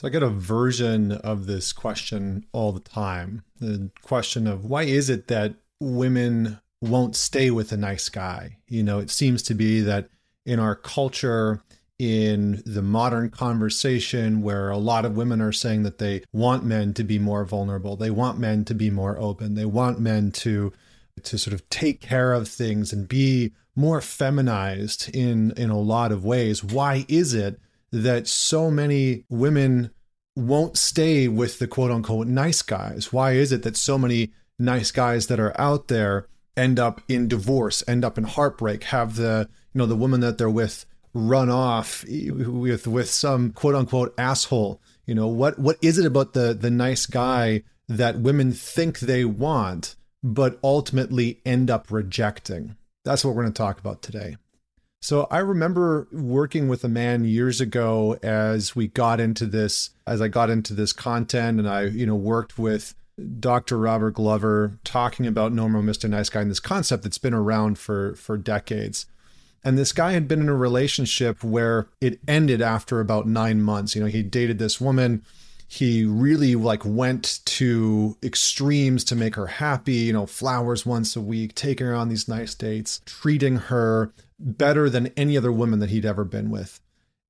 So I get a version of this question all the time. The question of why is it that women won't stay with a nice guy? You know, it seems to be that in our culture, in the modern conversation where a lot of women are saying that they want men to be more vulnerable, they want men to be more open, they want men to to sort of take care of things and be more feminized in in a lot of ways. Why is it that so many women won't stay with the quote unquote nice guys? Why is it that so many nice guys that are out there end up in divorce, end up in heartbreak, have the you know the woman that they're with run off with with some quote unquote asshole? You know what what is it about the the nice guy that women think they want but ultimately end up rejecting? That's what we're going to talk about today. So I remember working with a man years ago as we got into this, as I got into this content, and I, you know, worked with Dr. Robert Glover talking about No More Mr. Nice Guy and this concept that's been around for for decades. And this guy had been in a relationship where it ended after about nine months. You know, he dated this woman. He really like went to extremes to make her happy, you know, flowers once a week, taking her on these nice dates, treating her better than any other woman that he'd ever been with.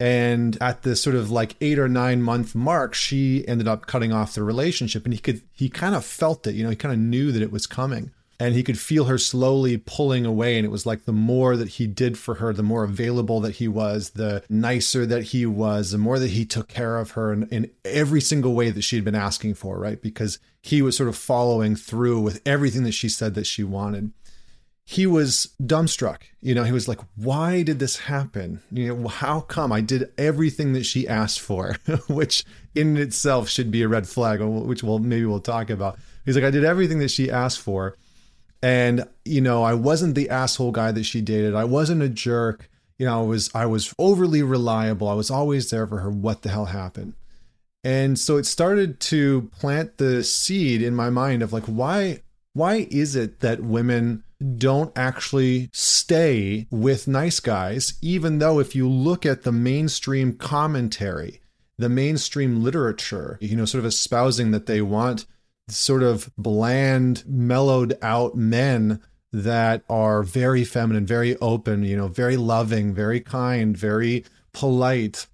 And at this sort of like eight or nine month mark, she ended up cutting off the relationship. And he could, he kind of felt it, you know, he kind of knew that it was coming. And he could feel her slowly pulling away. And it was like the more that he did for her, the more available that he was, the nicer that he was, the more that he took care of her in, in every single way that she'd been asking for, right? Because he was sort of following through with everything that she said that she wanted he was dumbstruck. You know, he was like, why did this happen? You know, how come I did everything that she asked for, which in itself should be a red flag, which we'll maybe we'll talk about. He's like, I did everything that she asked for. And, you know, I wasn't the asshole guy that she dated. I wasn't a jerk. You know, I was I was overly reliable. I was always there for her. What the hell happened? And so it started to plant the seed in my mind of like, why why is it that women don't actually stay with nice guys, even though if you look at the mainstream commentary, the mainstream literature, you know, sort of espousing that they want sort of bland, mellowed out men that are very feminine, very open, you know, very loving, very kind, very polite,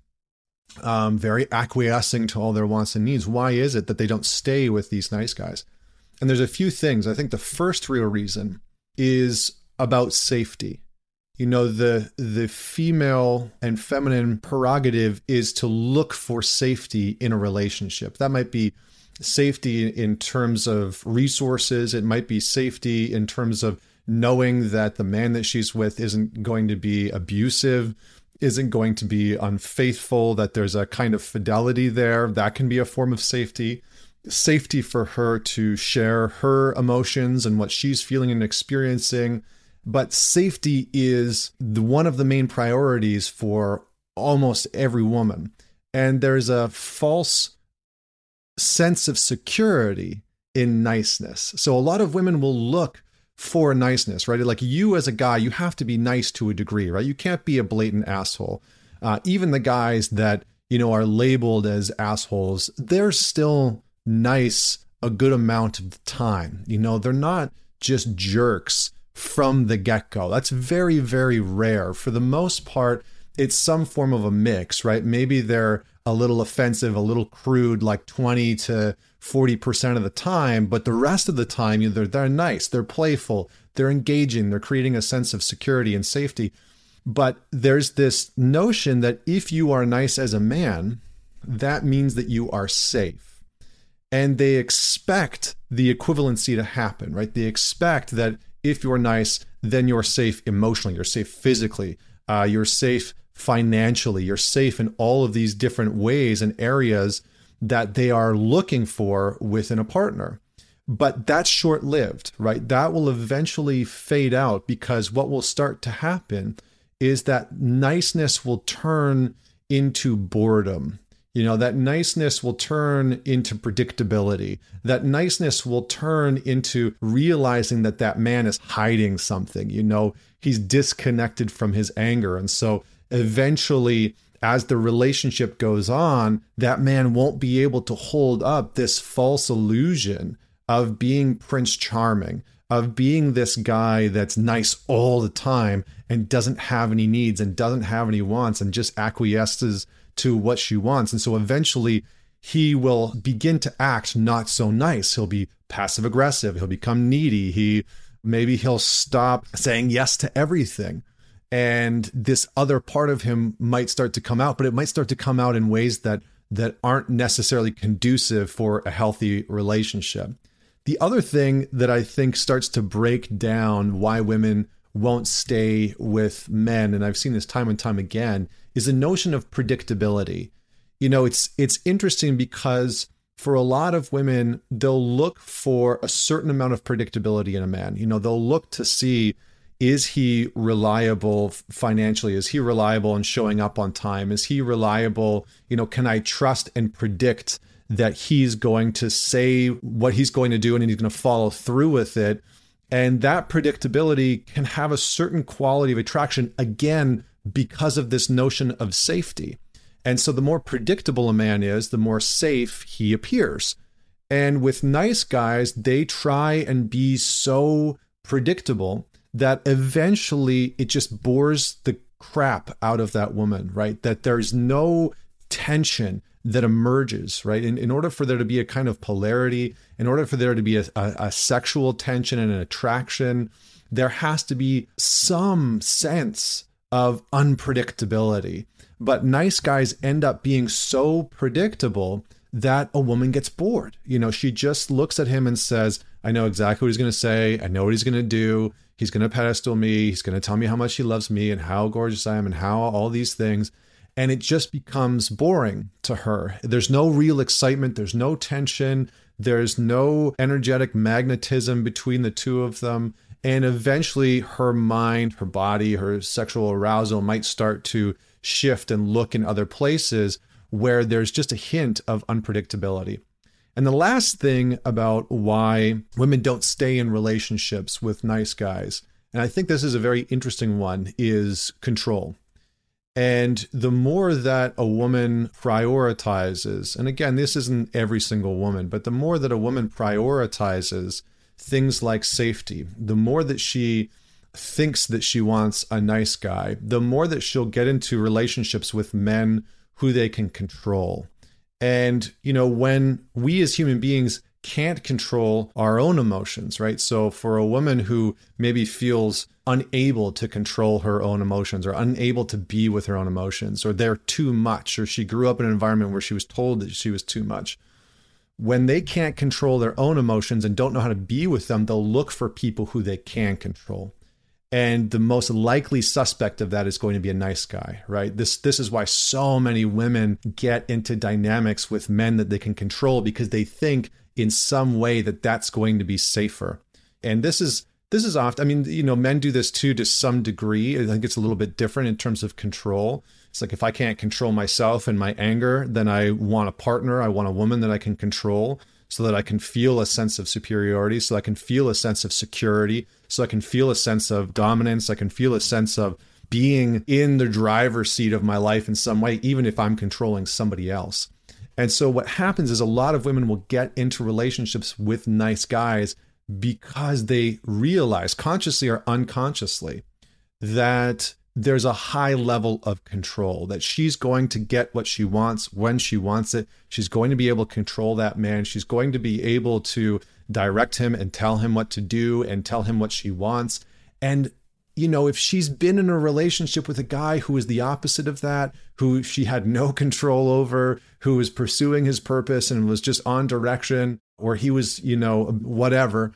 um, very acquiescing to all their wants and needs. Why is it that they don't stay with these nice guys? And there's a few things. I think the first real reason is about safety. You know, the the female and feminine prerogative is to look for safety in a relationship. That might be safety in terms of resources, it might be safety in terms of knowing that the man that she's with isn't going to be abusive, isn't going to be unfaithful, that there's a kind of fidelity there. That can be a form of safety safety for her to share her emotions and what she's feeling and experiencing. But safety is the, one of the main priorities for almost every woman. And there's a false sense of security in niceness. So a lot of women will look for niceness, right? Like you as a guy, you have to be nice to a degree, right? You can't be a blatant asshole. Uh, even the guys that, you know, are labeled as assholes, they're still nice a good amount of the time. You know, they're not just jerks from the get go. That's very, very rare. For the most part, it's some form of a mix, right? Maybe they're a little offensive, a little crude, like 20 to 40% of the time, but the rest of the time, they're, they're nice, they're playful, they're engaging, they're creating a sense of security and safety. But there's this notion that if you are nice as a man, that means that you are safe and they expect the equivalency to happen, right? They expect that if you're nice, then you're safe emotionally, you're safe physically, uh, you're safe financially, you're safe in all of these different ways and areas that they are looking for within a partner. But that's short lived, right? That will eventually fade out because what will start to happen is that niceness will turn into boredom you know, that niceness will turn into predictability. That niceness will turn into realizing that that man is hiding something. You know, he's disconnected from his anger. And so eventually, as the relationship goes on, that man won't be able to hold up this false illusion of being Prince Charming, of being this guy that's nice all the time and doesn't have any needs and doesn't have any wants and just acquiesces to what she wants. And so eventually he will begin to act not so nice. He'll be passive aggressive. He'll become needy. He maybe he'll stop saying yes to everything. And this other part of him might start to come out, but it might start to come out in ways that that aren't necessarily conducive for a healthy relationship. The other thing that I think starts to break down why women won't stay with men, and I've seen this time and time again, is the notion of predictability. You know, it's it's interesting because for a lot of women, they'll look for a certain amount of predictability in a man. You know, they'll look to see is he reliable financially? Is he reliable in showing up on time? Is he reliable? You know, can I trust and predict that he's going to say what he's going to do and he's going to follow through with it. And that predictability can have a certain quality of attraction, again, because of this notion of safety. And so the more predictable a man is, the more safe he appears. And with nice guys, they try and be so predictable that eventually it just bores the crap out of that woman, right? That there's no tension that emerges, right? In, in order for there to be a kind of polarity, in order for there to be a, a, a sexual tension and an attraction, there has to be some sense of unpredictability. But nice guys end up being so predictable that a woman gets bored. You know, she just looks at him and says, I know exactly what he's going to say. I know what he's going to do. He's going to pedestal me. He's going to tell me how much he loves me and how gorgeous I am and how all these things and it just becomes boring to her. There's no real excitement, there's no tension, there's no energetic magnetism between the two of them. And eventually, her mind, her body, her sexual arousal might start to shift and look in other places where there's just a hint of unpredictability. And the last thing about why women don't stay in relationships with nice guys, and I think this is a very interesting one, is control. And the more that a woman prioritizes, and again, this isn't every single woman, but the more that a woman prioritizes things like safety, the more that she thinks that she wants a nice guy, the more that she'll get into relationships with men who they can control. And, you know, when we as human beings can't control our own emotions, right? So for a woman who maybe feels unable to control her own emotions or unable to be with her own emotions or they're too much or she grew up in an environment where she was told that she was too much when they can't control their own emotions and don't know how to be with them they'll look for people who they can control and the most likely suspect of that is going to be a nice guy right this this is why so many women get into dynamics with men that they can control because they think in some way that that's going to be safer and this is this is often, I mean, you know, men do this too to some degree. I think it's a little bit different in terms of control. It's like if I can't control myself and my anger, then I want a partner. I want a woman that I can control so that I can feel a sense of superiority, so I can feel a sense of security, so I can feel a sense of dominance. I can feel a sense of being in the driver's seat of my life in some way, even if I'm controlling somebody else. And so what happens is a lot of women will get into relationships with nice guys because they realize, consciously or unconsciously, that there's a high level of control, that she's going to get what she wants when she wants it. She's going to be able to control that man. She's going to be able to direct him and tell him what to do and tell him what she wants. And, you know, if she's been in a relationship with a guy who is the opposite of that, who she had no control over, who was pursuing his purpose and was just on direction, or he was, you know, whatever,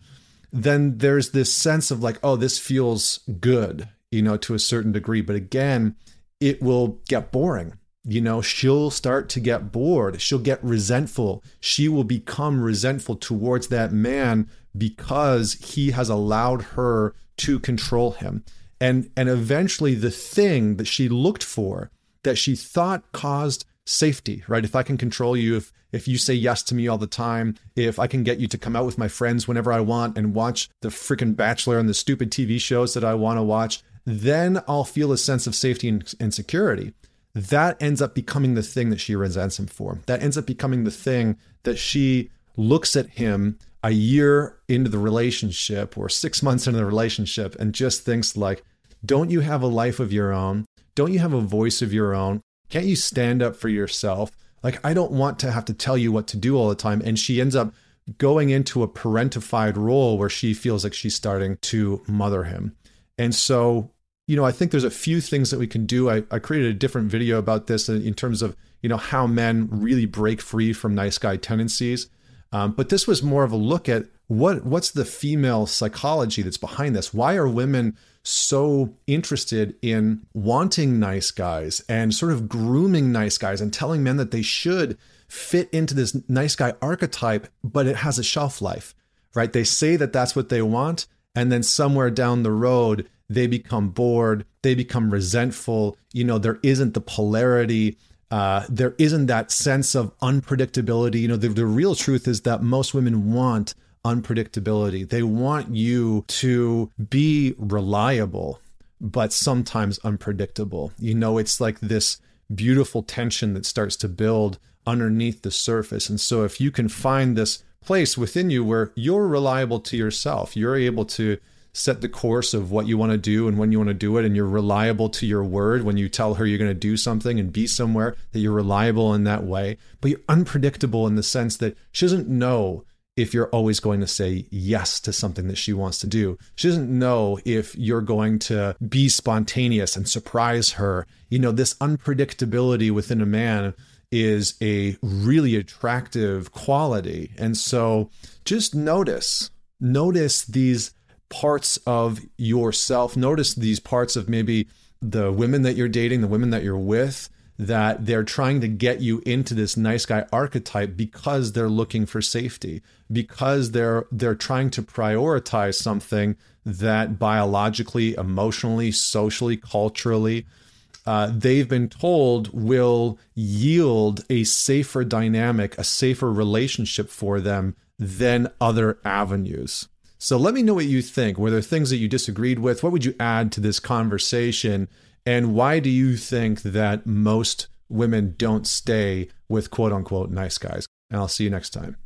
then there's this sense of like, oh, this feels good, you know, to a certain degree. But again, it will get boring. You know, she'll start to get bored. She'll get resentful. She will become resentful towards that man because he has allowed her to control him. And and eventually the thing that she looked for that she thought caused safety, right? If I can control you, if if you say yes to me all the time, if I can get you to come out with my friends whenever I want and watch the freaking Bachelor and the stupid TV shows that I want to watch, then I'll feel a sense of safety and, security. that ends up becoming the thing that she resents him for. That ends up becoming the thing that she looks at him a year into the relationship or six months into the relationship and just thinks like, don't you have a life of your own? Don't you have a voice of your own? Can't you stand up for yourself? Like, I don't want to have to tell you what to do all the time. And she ends up going into a parentified role where she feels like she's starting to mother him. And so, you know, I think there's a few things that we can do. I, I created a different video about this in terms of, you know, how men really break free from nice guy tendencies. Um, but this was more of a look at what what's the female psychology that's behind this. Why are women so interested in wanting nice guys and sort of grooming nice guys and telling men that they should fit into this nice guy archetype, but it has a shelf life, right? They say that that's what they want. And then somewhere down the road, they become bored, they become resentful. You know, there isn't the polarity. Uh, there isn't that sense of unpredictability. You know, the, the real truth is that most women want unpredictability. They want you to be reliable, but sometimes unpredictable. You know, it's like this beautiful tension that starts to build underneath the surface. And so if you can find this place within you where you're reliable to yourself, you're able to set the course of what you want to do and when you want to do it and you're reliable to your word when you tell her you're going to do something and be somewhere that you're reliable in that way but you're unpredictable in the sense that she doesn't know if you're always going to say yes to something that she wants to do. She doesn't know if you're going to be spontaneous and surprise her. You know, this unpredictability within a man is a really attractive quality. And so just notice, notice these parts of yourself, notice these parts of maybe the women that you're dating, the women that you're with, that they're trying to get you into this nice guy archetype because they're looking for safety because they're they're trying to prioritize something that biologically emotionally socially culturally uh, they've been told will yield a safer dynamic a safer relationship for them than other avenues so let me know what you think were there things that you disagreed with what would you add to this conversation and why do you think that most women don't stay with quote unquote nice guys? And I'll see you next time.